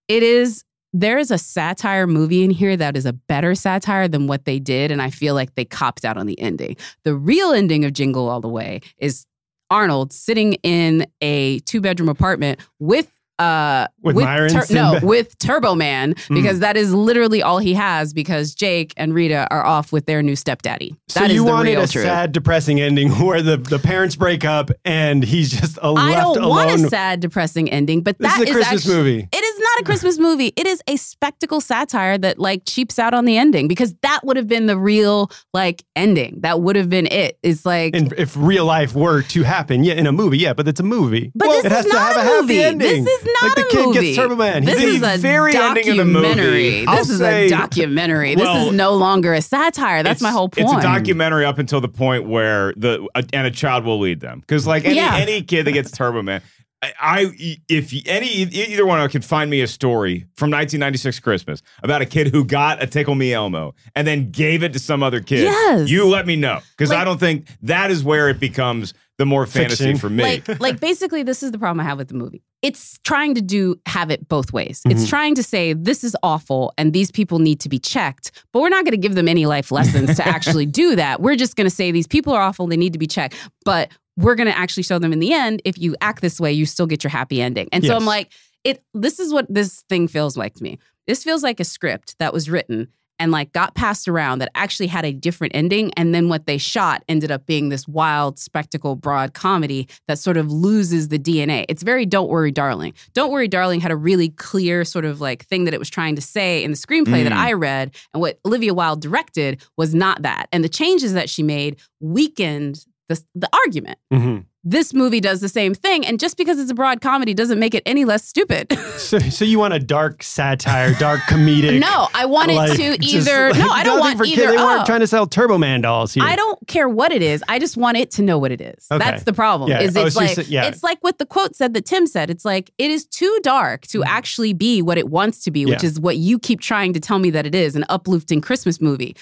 it is, there is a satire movie in here that is a better satire than what they did. And I feel like they copped out on the ending. The real ending of Jingle All the Way is Arnold sitting in a two bedroom apartment with uh With Myron no with Turbo Man because that is literally all he has because Jake and Rita are off with their new stepdaddy. So That is you wanted real a truth. sad, depressing ending where the, the parents break up and he's just uh, I don't alone. want a sad, depressing ending, but This that is a Christmas actually- movie. It is not a Christmas movie. It is a spectacle satire that like cheaps out on the ending because that would have been the real like ending. That would have been it. It's like and if real life were to happen, yeah, in a movie, yeah, but it's a movie. But it this has is to not have a a happy movie. ending. This is not like the a kid movie. gets Turbo Man. He This did- is a very ending of the movie, documentary. I'll This is say- a documentary. Well, this is no longer a satire. That's my whole point. It's a documentary up until the point where the uh, and a child will lead them because like any Yeah. any kid that gets Turbo Man. I, I if any either one of you can find me a story from 1996 Christmas about a kid who got a Tickle Me Elmo and then gave it to some other kid. Yes. you let me know because I don't think that is where it becomes the more fantasy Fiction. for me. Like, like basically, this is the problem I have with the movie. It's trying to do have it both ways. It's Mm-hmm. trying to say this is awful and these people need to be checked, but we're not going to give them any life lessons to actually do that. We're just going to say these people are awful, and they need to be checked, but we're going to actually show them in the end. If you act this way, you still get your happy ending. And so I'm like, it. This is what this thing feels like to me. This feels like a script that was written and like got passed around that actually had a different ending and then what they shot ended up being this wild spectacle broad comedy that sort of loses the DNA. It's very don't worry darling. Don't worry darling had a really clear sort of like thing that it was trying to say in the screenplay that Mm. I read and what Olivia Wilde directed was not that. And the changes that she made weakened the the argument. Mhm. This movie does the same thing and just because it's a broad comedy doesn't make it any less stupid. So, so you want a dark satire, dark comedic? no, I want it like, to just, either like, no, I don't want either Kids. They weren't oh. trying to sell Turbo Man dolls here. I don't care what it is. I just want it to know what it is. Okay. That's the problem. Yeah. Is Oh, it's so like yeah. it's like what the quote said that Tim said. It's like it is too dark to actually be what it wants to be, which Mm-hmm. Yeah. is what you keep trying to tell me that it is, an uplifting Christmas movie.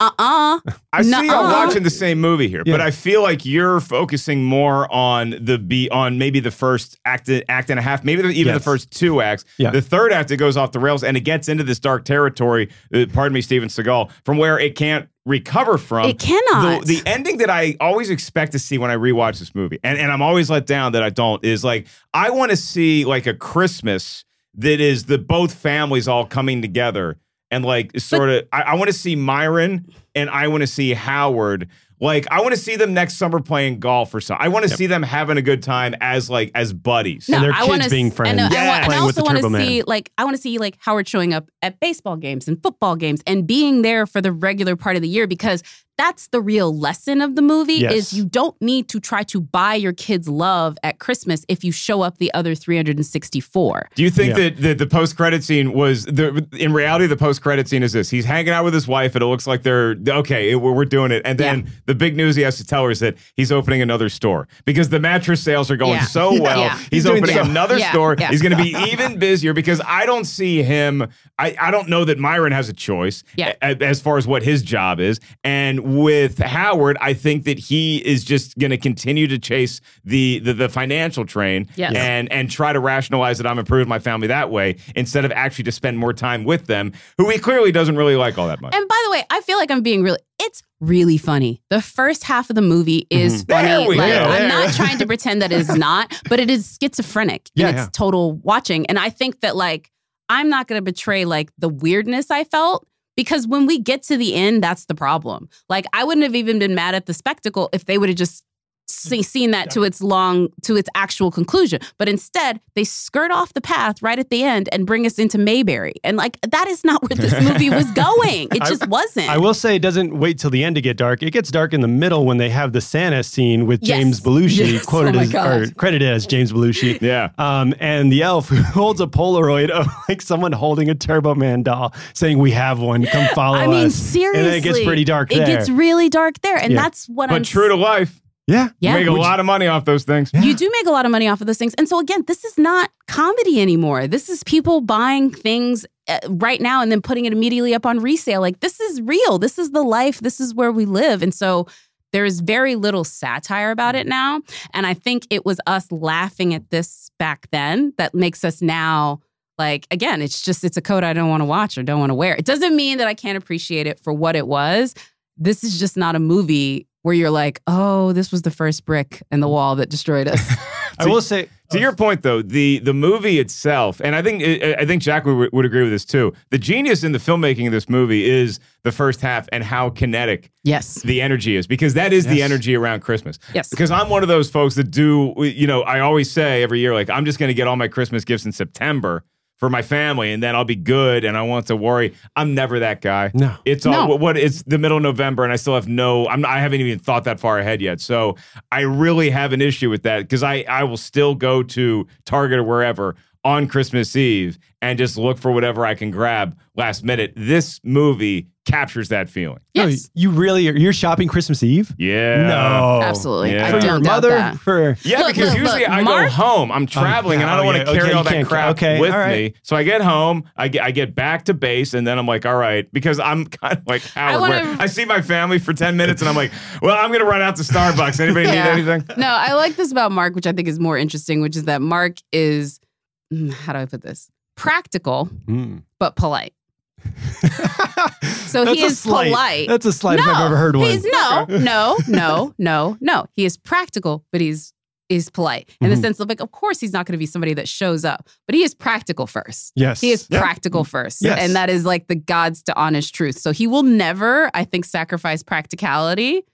Uh-uh. I see Nuh-uh. y'all watching the same movie here, but I feel like you're focusing more on the be on maybe the first act act and a half, maybe the, even the first two acts. Yeah. The third act it goes off the rails and it gets into this dark territory. Uh, pardon me, Steven Seagal, from where it can't recover from. It cannot. The, the ending that I always expect to see when I rewatch this movie, and, and I'm always let down that I don't, is like I want to see like a Christmas that is the both families all coming together and like sort of I, I want to see Myron and I want to see Howard. Like I want to see them next summer playing golf or something. I want to see them having a good time as like as buddies. And their I kids wanna being s- uh, friends, And, I, Yeah. want, and I playing with also the want to see like I want to see like Howard showing up at baseball games and football games and being there for the regular part of the year because that's the real lesson of the movie Yes. is you don't need to try to buy your kids love at Christmas if you show up the other 364. Do you think Yeah. that the, the post credit scene was the in reality the post credit scene is this? He's hanging out with his wife and it looks like they're okay. it- we're, we're doing it, and then Yeah. the big news he has to tell her is that he's opening another store because the mattress sales are going Yeah. so well. Yeah. He's, He's opening so- another Yeah. store. Yeah. He's going to be even busier because I don't see him. I, I don't know that Myron has a choice Yeah. a- as far as what his job is, and with Howard, I think that he is just going to continue to chase the the, the financial train Yes. and and try to rationalize that I'm improving my family that way instead of actually to spend more time with them, who he clearly doesn't really like all that much. And by the way, I feel like I'm being really it's really funny. The first half of the movie mm-hmm. is funny. There we like go. I'm There. not trying to pretend that it's not, but it is schizophrenic Yeah, in its yeah. total watching. And I think that like I'm not going to betray like the weirdness I felt because when we get to the end, that's the problem. Like I wouldn't have even been mad at the spectacle if they would have just see, seen that to its long to its actual conclusion but instead they skirt off the path right at the end and bring us into mayberry and like that is not where this movie was going it I- just wasn't I will say it doesn't wait till the end to get dark. It gets dark in the middle when they have the Santa scene with Yes. James Belushi, Yes. quoted Oh as God. or credited as James Belushi. Yeah. Um, and the elf who holds a Polaroid of like someone holding a Turbo Man doll, saying, "We have one. Come follow I mean us." seriously and then it gets pretty dark it there. gets really dark there and Yeah. that's what But i'm true to life. Yeah, Yeah. You make a Which- lot of money off those things. You do make a lot of money off of those things. And so, again, this is not comedy anymore. This is people buying things uh, right now and then putting it immediately up on resale. Like, this is real. This is the life. This is where we live. And so, there is very little satire about it now. And I think it was us laughing at this back then that makes us now. Like again, it's just it's a coat I don't want to watch or don't want to wear. It doesn't mean that I can't appreciate it for what it was. This is just not a movie where you're like, oh, this was the first brick in the wall that destroyed us. I will say To your point, though, the the movie itself, and I think I I think Jack would, would agree with this too. The genius in the filmmaking of this movie is the first half and how kinetic yes. the energy is, because that is the energy around Christmas. Yes. Because I'm one of those folks that do, you know, I always say every year, like I'm just going to get all my Christmas gifts in September for my family, and then I'll be good, and I won't have to worry. I'm never that guy. No. It's all No. what, what it's the middle of November, and I still have no. I'm I haven't even thought that far ahead yet. So I really have an issue with that because I I will still go to Target or wherever on Christmas Eve and just look for whatever I can grab last minute. This movie captures that feeling. no, Yes. you really are. You're shopping Christmas Eve? Yeah. no, Absolutely. Yeah. I For your mother, for Yeah, Look, because look, usually look, I Mark- go home. I'm oh, traveling yeah, and I don't oh, want yeah, to carry okay, all that crap okay, with all right. me. So I get home, I get I get back to base, and then I'm like, all right, because I'm kind of like Howard. wanna- where I see my family for 10 minutes and I'm like, well, I'm gonna run out to Starbucks. Anybody Yeah. need anything? No, I like this about Mark, which I think is more interesting, which is that Mark is, how do I put this? Practical, Mm. but polite. So he is slight. polite. That's a slight if I've ever heard one. He's no, no, no, no, no. He is practical, but he's is polite in the Mhm. sense of like, of course, he's not going to be somebody that shows up, but he is practical first. Yes. He is Yeah. practical first. Yes. And that is like the God's to honest truth. So he will never, I think, sacrifice practicality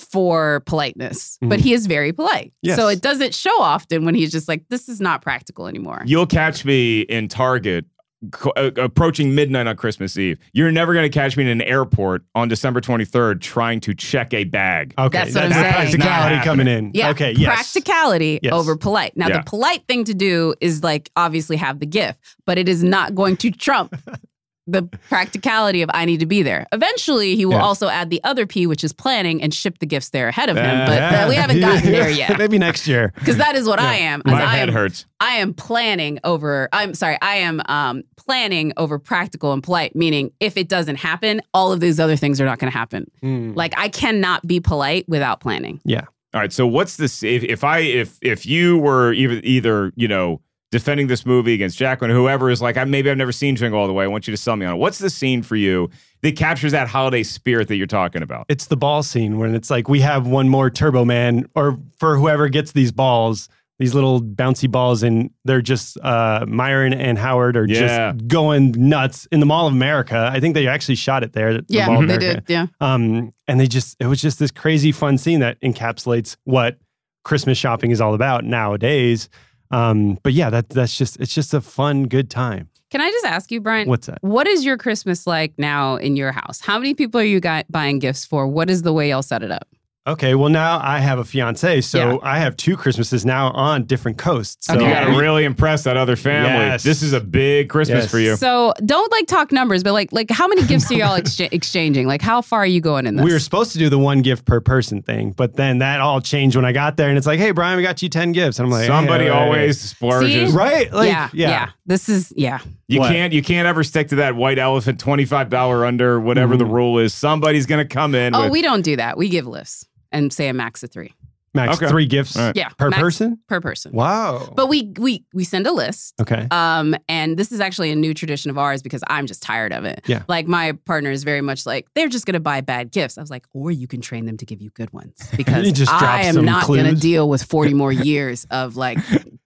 for politeness, but Mhm. he is very polite. Yes. So it doesn't show often when he's just like, this is not practical anymore. You'll catch me in Target co- uh, approaching midnight on Christmas Eve. You're never gonna catch me in an airport on December 23rd trying to check a bag. Okay, That's what I'm that- saying. practicality Not coming in. Yeah. Okay. Yes. Practicality Yes. over polite. Now, Yeah. the polite thing to do is like obviously have the gift, but it is not going to trump the practicality of I need to be there. Eventually, he will Yeah. also add the other P, which is planning and ship the gifts there ahead of him. Uh, But Yeah. uh, we haven't gotten there yet. Maybe next year. Because that is what I am. is My I head am, hurts. I am planning over. I'm sorry. I am um, planning over practical and polite. Meaning, if it doesn't happen, all of these other things are not going to happen. Mm. Like I cannot be polite without planning. Yeah. All right. So what's this? If, if I if if you were either either you know defending this movie against Jacqueline, whoever is like, I maybe I've never seen Jingle All the Way. I want you to sell me on it. What's the scene for you that captures that holiday spirit that you're talking about? It's the ball scene when it's like we have one more Turbo Man, or for whoever gets these balls, these little bouncy balls, and they're just uh, Myron and Howard are Yeah. just going nuts in the Mall of America. I think they actually shot it there. the Yeah, Mall they America. did. Yeah. Um, and they just it was just this crazy fun scene that encapsulates what Christmas shopping is all about nowadays. Um, but yeah, that that's just it's just a fun, good time. Can I just ask you, Brian? What's that? What is your Christmas like now in your house? How many people are you got buying gifts for? What is the way y'all set it up? Okay, well now I have a fiance, so Yeah. I have two Christmases now on different coasts. So Okay. You got to really impress that other family. Yes. This is a big Christmas Yes. for you. So don't like talk numbers, but like like how many gifts are y'all excha- exchanging? Like how far are you going in this? we were supposed to do the one gift per person thing, but then that all changed when I got there, and it's like, hey Brian, we got you ten gifts, and I'm like, Somebody hey, all right. always splurges. See? right, like yeah, yeah, This is yeah. You What? can't you can't ever stick to that white elephant twenty five dollar under whatever the mm-hmm. rule is. Somebody's gonna come in. Oh, with, we don't do that. We give lifts and say a max of three Max Okay. three gifts All right. Yeah, per max- person. per person. Wow. But we we we send a list. okay. Um, and this is actually a new tradition of ours because I'm just tired of it. Yeah. Like my partner is very much like they're just gonna buy bad gifts. I was like, or you can train them to give you good ones because You just I am some not gonna deal with 40 more years of like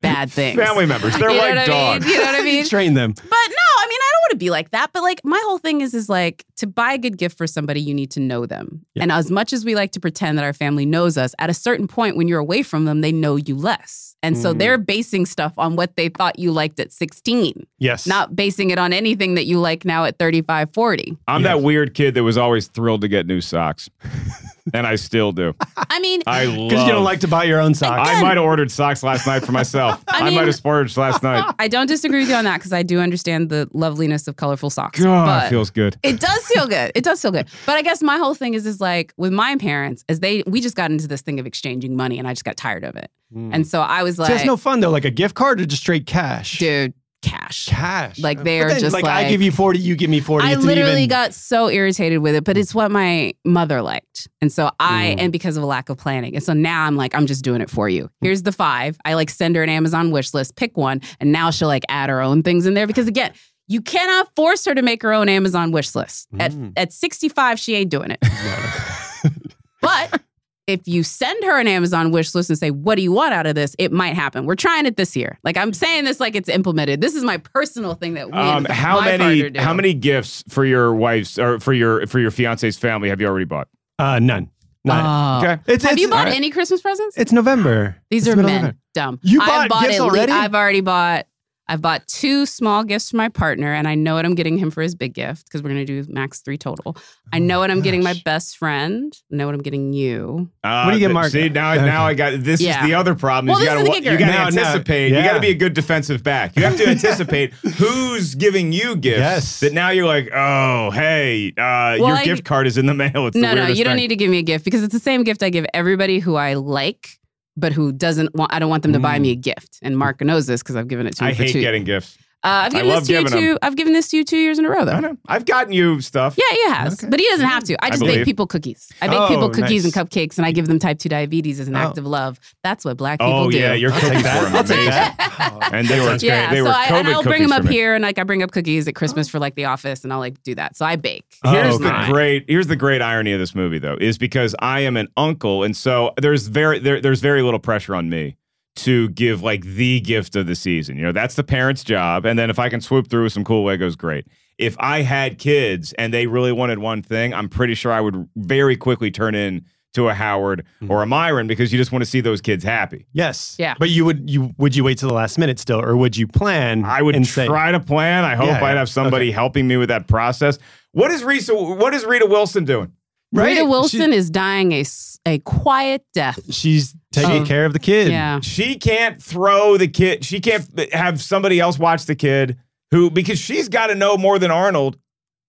bad things. family members. They're you like what I mean? dogs. You know what I mean? Train them. But no, I mean, I don't want to be like that, but like my whole thing is is like to buy a good gift for somebody, you need to know them. And as much as we like to pretend that our family knows us, at a certain point when you're away from them, they know you less. And so Mm. they're basing stuff on what they thought you liked at 16, Yes. not basing it on anything that you like now at 35, 40. I'm that weird kid that was always thrilled to get new socks, and I still do. I mean, I love. because you don't like to buy your own socks. I might have ordered socks last night for myself. I, mean- might have splurged last night. I don't disagree with you on that because I do understand the loveliness of colorful socks. God, but it feels good. It does feel good. It does feel good. But I guess my whole thing is is like with my parents, as they we just got into this thing of exchanging money and I just got tired of it. Hmm. And so I was See, like, that's no fun though. Like a gift card or just straight cash. dude, cash. Cash. Like, they are then, just like, I give you forty, you give me forty. I It's literally even- got so irritated with it, but it's what my mother liked. And so I, Mm. and because of a lack of planning. And so now I'm like, I'm just doing it for you. Here's the five. I like send her an Amazon wish list, pick one, and now she'll like add her own things in there. Because again, you cannot force her to make her own Amazon wish list. At, Mm. at 65, she ain't doing it. but if you send her an Amazon wish list and say, What do you want out of this? It might happen. We're trying it this year. Like I'm saying this like it's implemented. This is my personal thing that we Um, how my many do. how many gifts for your wife's or for your for your fiance's family have you already bought? uh, none. None. Oh. Okay. It's, Have it's, you bought alright. any Christmas presents? It's November. These It's are men. November. Dumb. You I've bought bought gifts at le- already? I've already bought. I've bought two small gifts for my partner, and I know what I'm getting him for his big gift because we're gonna do max three total. I know what I'm getting my best friend. I know what I'm getting you. Uh, What do you get, Mark? See now, Okay. now I got this Yeah. is the other problem. Well, is you this gotta is the kicker. you got to no, anticipate. You got to be a good defensive back. You have to anticipate who's giving you gifts. Yes. That now you're like, oh, hey, uh, Well, your I- gift card is in the mail. It's the no, no, weirdest you don't need to give me a gift because it's the same gift I give everybody who I like, but who doesn't want. I don't want them to buy me a gift. And Mark knows this because I've given it to him. Mm. I for hate two. getting gifts. Uh, I've I given love this to you giving 'em. two. I've given this to you two years in a row, though. I know. I've gotten you stuff. Yeah, he has, but he doesn't have to. I I just believe. bake people cookies. I bake Oh, people cookies nice. and cupcakes, and I give them type two diabetes as an act Oh. of love. That's what black people Oh do. yeah, your I'll take cookies that. were I'll take amazing, that. and they were yeah, They so were I, COVID and I'll bring them up here, and like I bring up cookies at Christmas for like the office, and I'll like do that. So I bake. Here's Oh, the okay. great here's the great irony of this movie though is because I am an uncle and so there's very there, there's very little pressure on me to give like the gift of the season. You know, that's the parents' job and then if I can swoop through with some cool Legos great. If I had kids and they really wanted one thing, I'm pretty sure I would very quickly turn in to a Howard Hmm. or a Myron because you just want to see those kids happy. Yes. Yeah. But you would you would you wait till the last minute still, or would you plan? I would and say, try to plan. I hope Yeah, I'd yeah. have somebody helping me with that process. What is Rita what is Rita Wilson doing? Right? Rita Wilson She- is dying a, a quiet death. she's taking Oh. care of the kid. Yeah. she can't throw the kid. She can't have somebody else watch the kid who because she's got to know more than Arnold.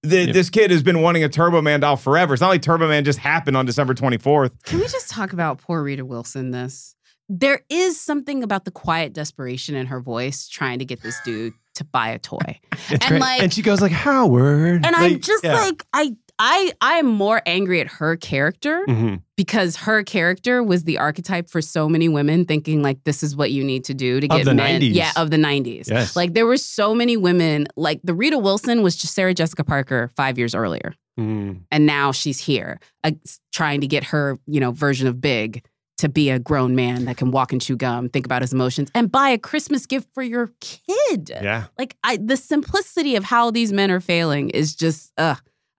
That Yep. this kid has been wanting a Turbo Man doll forever. It's not like Turbo Man just happened on December 24th. Can we just talk about poor Rita Wilson? This there is something about the quiet desperation in her voice trying to get this dude to buy a toy. And, great. like- and she goes like Howard. And I'm just yeah. like I I I am more angry at her character Mhm. because her character was the archetype for so many women thinking like this is what you need to do to Of get the men 90s. yeah of the 90s Yes. like there were so many women like the Rita Wilson was just Sarah Jessica Parker 5 years earlier Mm. and now she's here uh, trying to get her you know version of big to be a grown man that can walk and chew gum think about his emotions and buy a christmas gift for your kid Yeah. like I, the simplicity of how these men are failing is just uh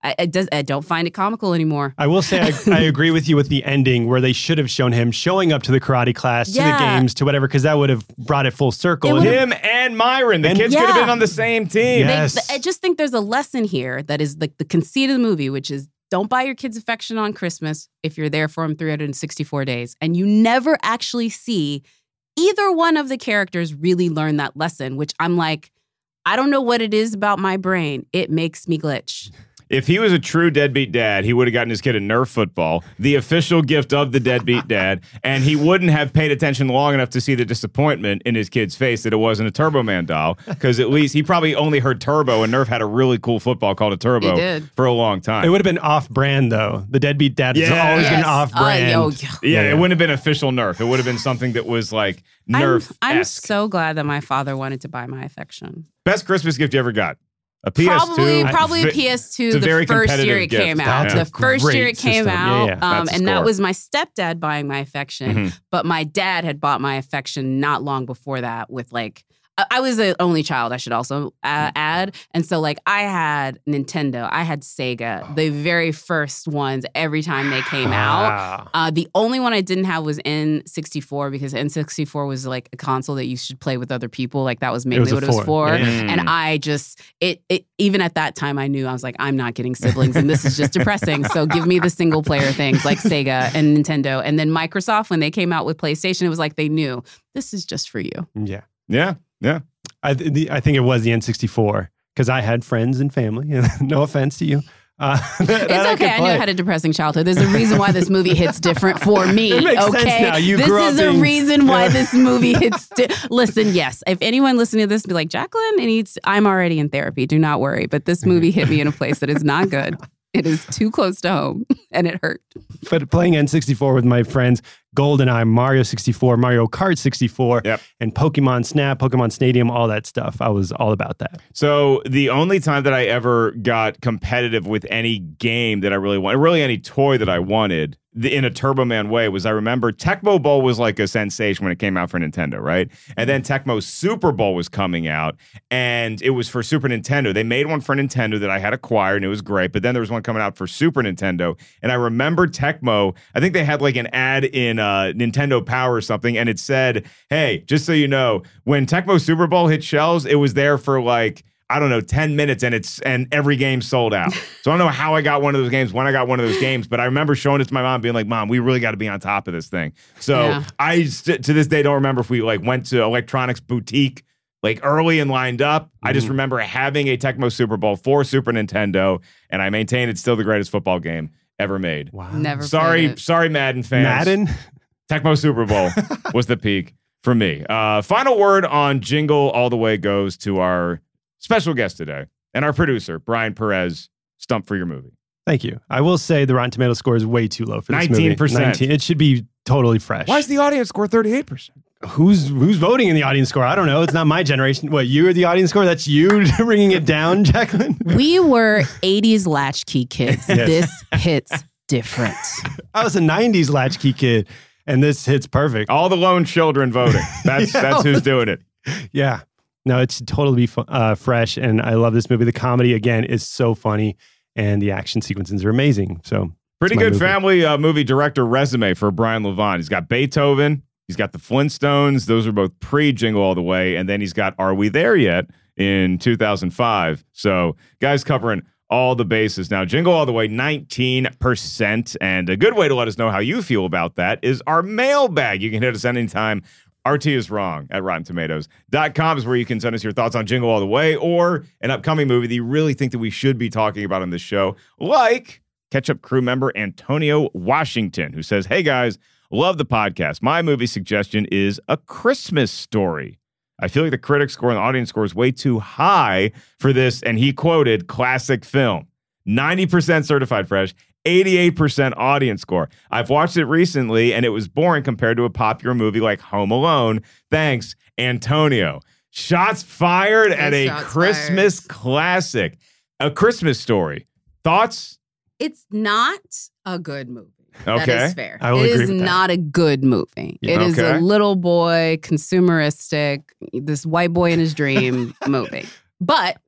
I, I, does, I don't find it comical anymore I will say I, I agree with you with the ending where they should have shown him showing up to the karate class, to the games, to whatever, because that would have brought it full circle. It Him and Myron. The And- kids could have been on the same team. Yeah. They- I just think there's a lesson here that is like the conceit of the movie, which is don't buy your kids affection on Christmas if you're there for them 364 days. And you never actually see either one of the characters really learn that lesson, which I'm like, I don't know what it is about my brain. It makes me glitch. If he was a true deadbeat dad, he would have gotten his kid a Nerf football, the official gift of the deadbeat dad, and he wouldn't have paid attention long enough to see the disappointment in his kid's face that it wasn't a Turbo Man doll. Because at least he probably only heard Turbo, and Nerf had a really cool football called a Turbo for a long time. It would have been off brand though. The deadbeat dad has Yeah. always been Yes. off Uh, brand. yo, yo. yeah, it wouldn't have been official Nerf. It would have been something that was like I'm, Nerf. I'm so glad that my father wanted to buy my affection. Best Christmas gift you ever got? A PS2. Probably, probably a PS2 it's a the first year it gift. came out. That's the first year it came system. Out, yeah. um, and that was my stepdad buying my affection. Mhm. But my dad had bought my affection not long before that with like I I was the only child, I should also uh, add. And so, like, I had Nintendo, I had Sega, the very first ones every time they came out. Uh, the only one I didn't have was N64 because N64 was like a console that you should play with other people. Like, that was mainly was what it was for. And I just, it, it, even at that time, I knew I was like, I'm not getting siblings and this is just depressing. So give me the single player things like Sega and Nintendo. And then Microsoft, when they came out with PlayStation, it was like they knew this is just for you. Yeah. Yeah, yeah. I, th- the, I think it was the N64 because I had friends and family. no offense to you. Uh, that It's I okay. could I knew I had a depressing childhood. There's a reason why this movie hits different for me. It makes okay, sense now. You this grew up is a being- reason why Yeah. this movie hits. Di- Listen, yes. If anyone listening to this be like Jacqueline, it needs. I'm already in therapy. Do not worry. But this movie hit me in a place that is not good. It is too close to home, and it hurt. but playing N64 with my friends, GoldenEye, Mario 64, Mario Kart 64, Yep. and Pokemon Snap, Pokemon Stadium, all that stuff. I was all about that. So the only time that I ever got competitive with any game that I really wanted, really any toy that I wanted the, in a Turbo Man way was I remember Tecmo Bowl was like a sensation when it came out for Nintendo, right? And then Tecmo Super Bowl was coming out and it was for Super Nintendo. They made one for Nintendo that I had acquired and it was great, but then there was one coming out for Super Nintendo. And I remember Tecmo, I think they had like an ad in uh, Uh, Nintendo Power or something and it said, "Hey, just so you know, when Tecmo Super Bowl hit shelves, it was there for like I don't know, 10 minutes and it's and every game sold out. So I don't know how I got one of those games, when I got one of those games, but I remember showing it to my mom being like, "Mom, we really got to be on top of this thing." So Yeah. I st- to this day don't remember if we like went to electronics boutique like early and lined up. I just mm-hmm. remember having a Tecmo Super Bowl for Super Nintendo and I maintain it's still the greatest football game ever made. Wow. Never. Sorry, sorry Madden fans. Madden? Tecmo Super Bowl was the peak for me. Uh, final word on Jingle All the Way goes to our special guest today and our producer, Brian Perez. Stump for your movie. Thank you. I will say the Rotten Tomato score is way too low for this movie. 19%. 19. It should be totally fresh. Why is the audience score 38%? who's who's voting in the audience score? I don't know. It's not my generation. What you are the audience score? That's you bringing it down, Jacqueline. We were 80s latchkey kids. Yes. This hits different. I was a '90s latchkey kid, and this hits perfect. All the lone children voting. That's Yeah. that's who's doing it. Yeah. No, it's totally fu- uh, fresh, and I love this movie. The comedy again is so funny, and the action sequences are amazing. So Pretty good movie. family uh, movie director resume for Brian Levant. He's got Beethoven. He's got the Flintstones. Those are both pre Jingle All the Way. And then he's got Are We There Yet in 2005. So, guys covering all the bases. Now, Jingle All the Way, 19%. And a good way to let us know how you feel about that is our mailbag. You can hit us anytime. RT is wrong at RottenTomatoes.com is where you can send us your thoughts on Jingle All the Way or an upcoming movie that you really think that we should be talking about on this show, like Ketchup crew member Antonio Washington, who says, Hey guys, love the podcast. My movie suggestion is A Christmas Story. I feel like the critic score and the audience score is way too high for this. And he quoted classic film 90% certified fresh, 88% audience score. I've watched it recently and it was boring compared to a popular movie like Home Alone. Thanks, Antonio. Shots fired at a Shots Christmas classic. A Christmas Story. Thoughts? It's not a good movie. Okay. That is fair. I will It agree is with that. not a good movie. Yeah. It is Okay. a little boy, consumeristic, this white boy in his dream movie. But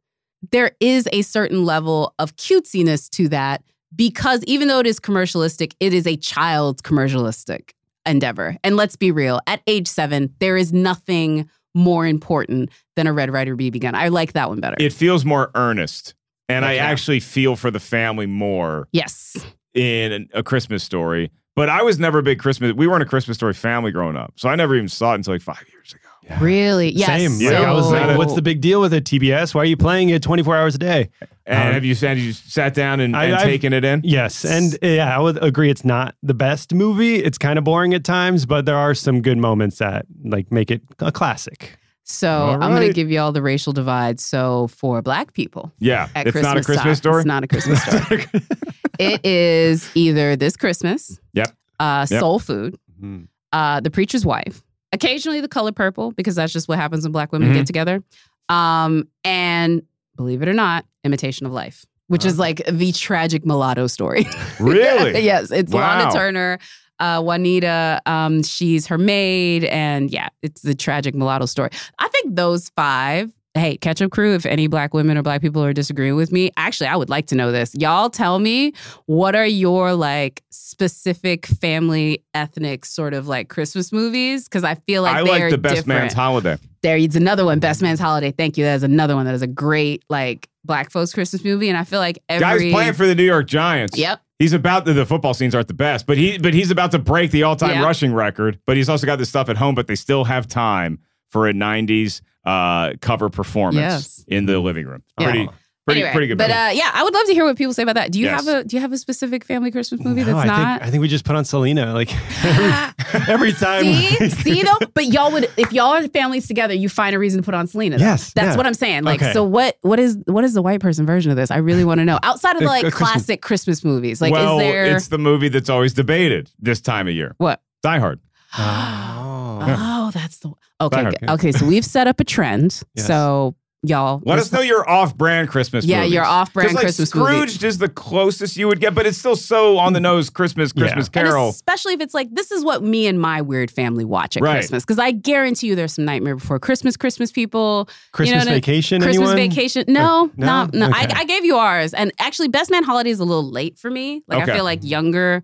there is a certain level of cutesiness to that because even though it is commercialistic, it is a child's commercialistic endeavor. And let's be real, at age seven, there is nothing more important than a Red Ryder BB gun. I like that one better. It feels more earnest. And I Okay. actually feel for the family more yes. In a Christmas story. But I was never a big Christmas. We weren't a Christmas story family growing up. So I never even saw it until like five years ago. Really? Yes. Same. Yeah, Like, I was like, what's the big deal with it, TBS? Why are you playing it 24 hours a day? And Um, have you said you sat down and, I- and taken it in? Yes. And yeah, I would agree it's not the best movie. It's kind of boring at times, but there are some good moments that like make it a classic. So All I'm going to give you all the racial divide. So for black people, Yeah. at it's Christmas not a Christmas story. It's not a Christmas story. it is either this Christmas, Yep. uh, Yep. soul food, Mhm. uh, the preacher's wife, occasionally the color purple because that's just what happens when black women Mhm. get together, um, and believe it or not, imitation of life. Which is like the tragic mulatto story. Really? yes, it's Wow. Lana Turner. Uh, Juanita, um, she's her maid, and yeah, it's the tragic mulatto story. I think those five. Hey, Ketchup Crew, if any black women or black people are disagreeing with me, actually, I would like to know this. Y'all tell me what are your like specific family ethnic sort of like Christmas movies? Because I feel like I they're like the Best different. Man's Holiday. There, it's another one, Best Man's Holiday. Thank you. That is another one that is a great like black folks Christmas movie, and I feel like every Guy's playing for the New York Giants. Yep. He's about to, the football scenes aren't the best, but he but he's about to break the all time Yeah. rushing record. But he's also got this stuff at home, but they still have time for a '90s uh, cover performance Yes. in the living room. Yeah. Pretty pretty Anyway, pretty good. But uh, yeah, I would love to hear what people say about that. Do you Yes. have a Do you have a specific family Christmas movie No, that's I not? think I think we just put on Selena like every, every time. See, see though, but y'all would if y'all are families together, you find a reason to put on Selena. though. Yes, that's yeah. what I'm saying. Like, Okay. so what? What is what is the white person version of this? I really want to know. Outside of the like a Christmas- classic Christmas movies, like well, is there it's the movie that's always debated this time of year. what? Die Hard. Oh. Oh, that's the okay. Hard, good. yeah. Okay, so we've set up a trend. Yes. So y'all, Let us know your off-brand Christmas. Yeah, movies. your off-brand like, Christmas movie. Scrooged is the closest you would get, but it's still so on the nose. Christmas, Yeah. Christmas And Carol. especially if it's like this is what me and my weird family watch at Right. Christmas because I guarantee you there's some Nightmare Before Christmas Christmas people. Christmas you know, Vacation, Christmas anyone? Vacation. No, no? no, no. I, I gave you ours, and actually, Best Man Holiday is a little late for me. Like Okay. I feel like younger,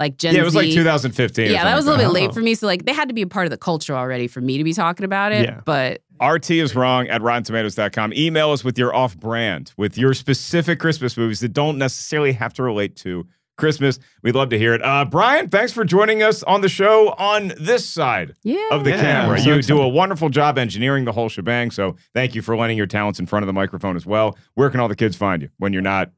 like Gen yeah, it was like 2015. Yeah, that was a little bit late for me. So like they had to be a part of the culture already for me to be talking about it. Yeah. But RT is wrong at RottenTomatoes.com. Email us with your off brand, with your specific Christmas movies that don't necessarily have to relate to Christmas. We'd love to hear it. Uh, Brian, thanks for joining us on the show on this side yeah, of the Yeah, camera. So you do a wonderful job engineering the whole shebang. So thank you for lending your talents in front of the microphone as well. Where can all the kids find you when you're not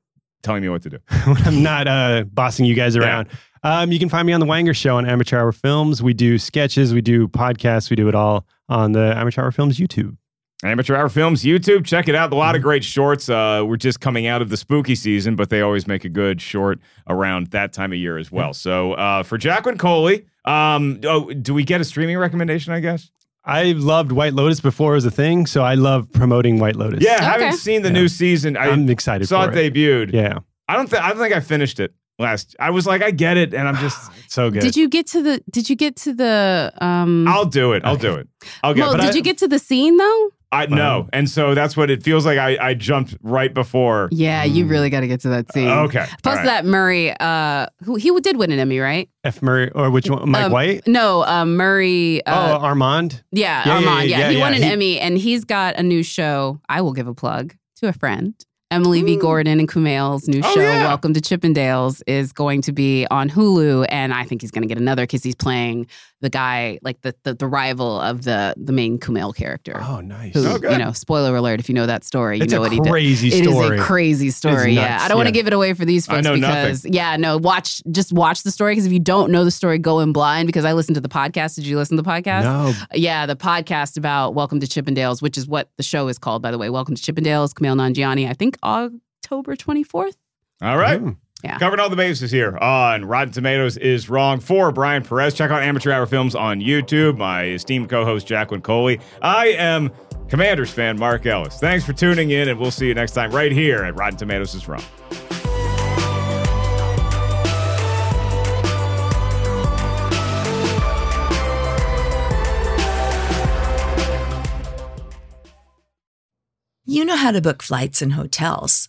telling me what to do? when I'm not uh, bossing you guys around. Um, you can find me on the Wanger Show on Amateur Hour Films. We do sketches, we do podcasts, we do it all on the Amateur Hour Films YouTube. Amateur Hour Films YouTube. Check it out. A lot Mm-hmm. of great shorts. Uh, we're just coming out of the spooky season, but they always make a good short around that time of year as well. So uh, for Jacqueline Coley, um, oh, do we get a streaming recommendation? I guess. I loved White Lotus before it was a thing, so I love promoting White Lotus. Yeah, Okay. haven't seen the Yeah. new season. I I'm excited saw for it it. debuted. Yeah, I don't think I don't think I finished it last. I was like, I get it, and I'm just. so good. Did you get to the? Did you get to the? Um, I'll do it. I'll do it. I'll get. well, did I, you get to the scene though? I no, and so that's what it feels like. I I jumped right before. Yeah, you really got to get to that scene. Okay. Plus right. that Murray, uh, who he did win an Emmy, right? F. Murray or which one? Mike Um, White? No, um, Murray. oh, Uh, Armand. yeah, yeah, Armand. yeah, Yeah, yeah, he won an He- Emmy, and he's got a new show. I will give a plug to a friend. Emily V. Mm. Gordon and Kumail's new Oh, show, yeah. Welcome to Chippendales, is going to be on Hulu, and I think he's going to get another because he's playing the guy, like the, the the rival of the the main Kumail character. Oh, nice. Who, Oh, good. you know, spoiler alert, if you know that story, you It's know what he did. It's a crazy story. It is a crazy story. yeah, I don't want to give it away for these I folks know because yeah, no, watch just watch the story because if you don't know the story, go in blind. Because I listened to the podcast. Did you listen to the podcast? No, Yeah, the podcast about Welcome to Chippendales, which is what the show is called, by the way. Welcome to Chippendales, Kumail Nanjiani. I think October twenty fourth. All right. Mm. Yeah. Covered all the bases here on Rotten Tomatoes is wrong for Brian Perez. Check out Amateur Hour Films on YouTube. My esteemed co-host Jacqueline Coley. I am Commanders fan Mark Ellis. Thanks for tuning in, and we'll see you next time right here at Rotten Tomatoes is wrong. You know how to book flights and hotels.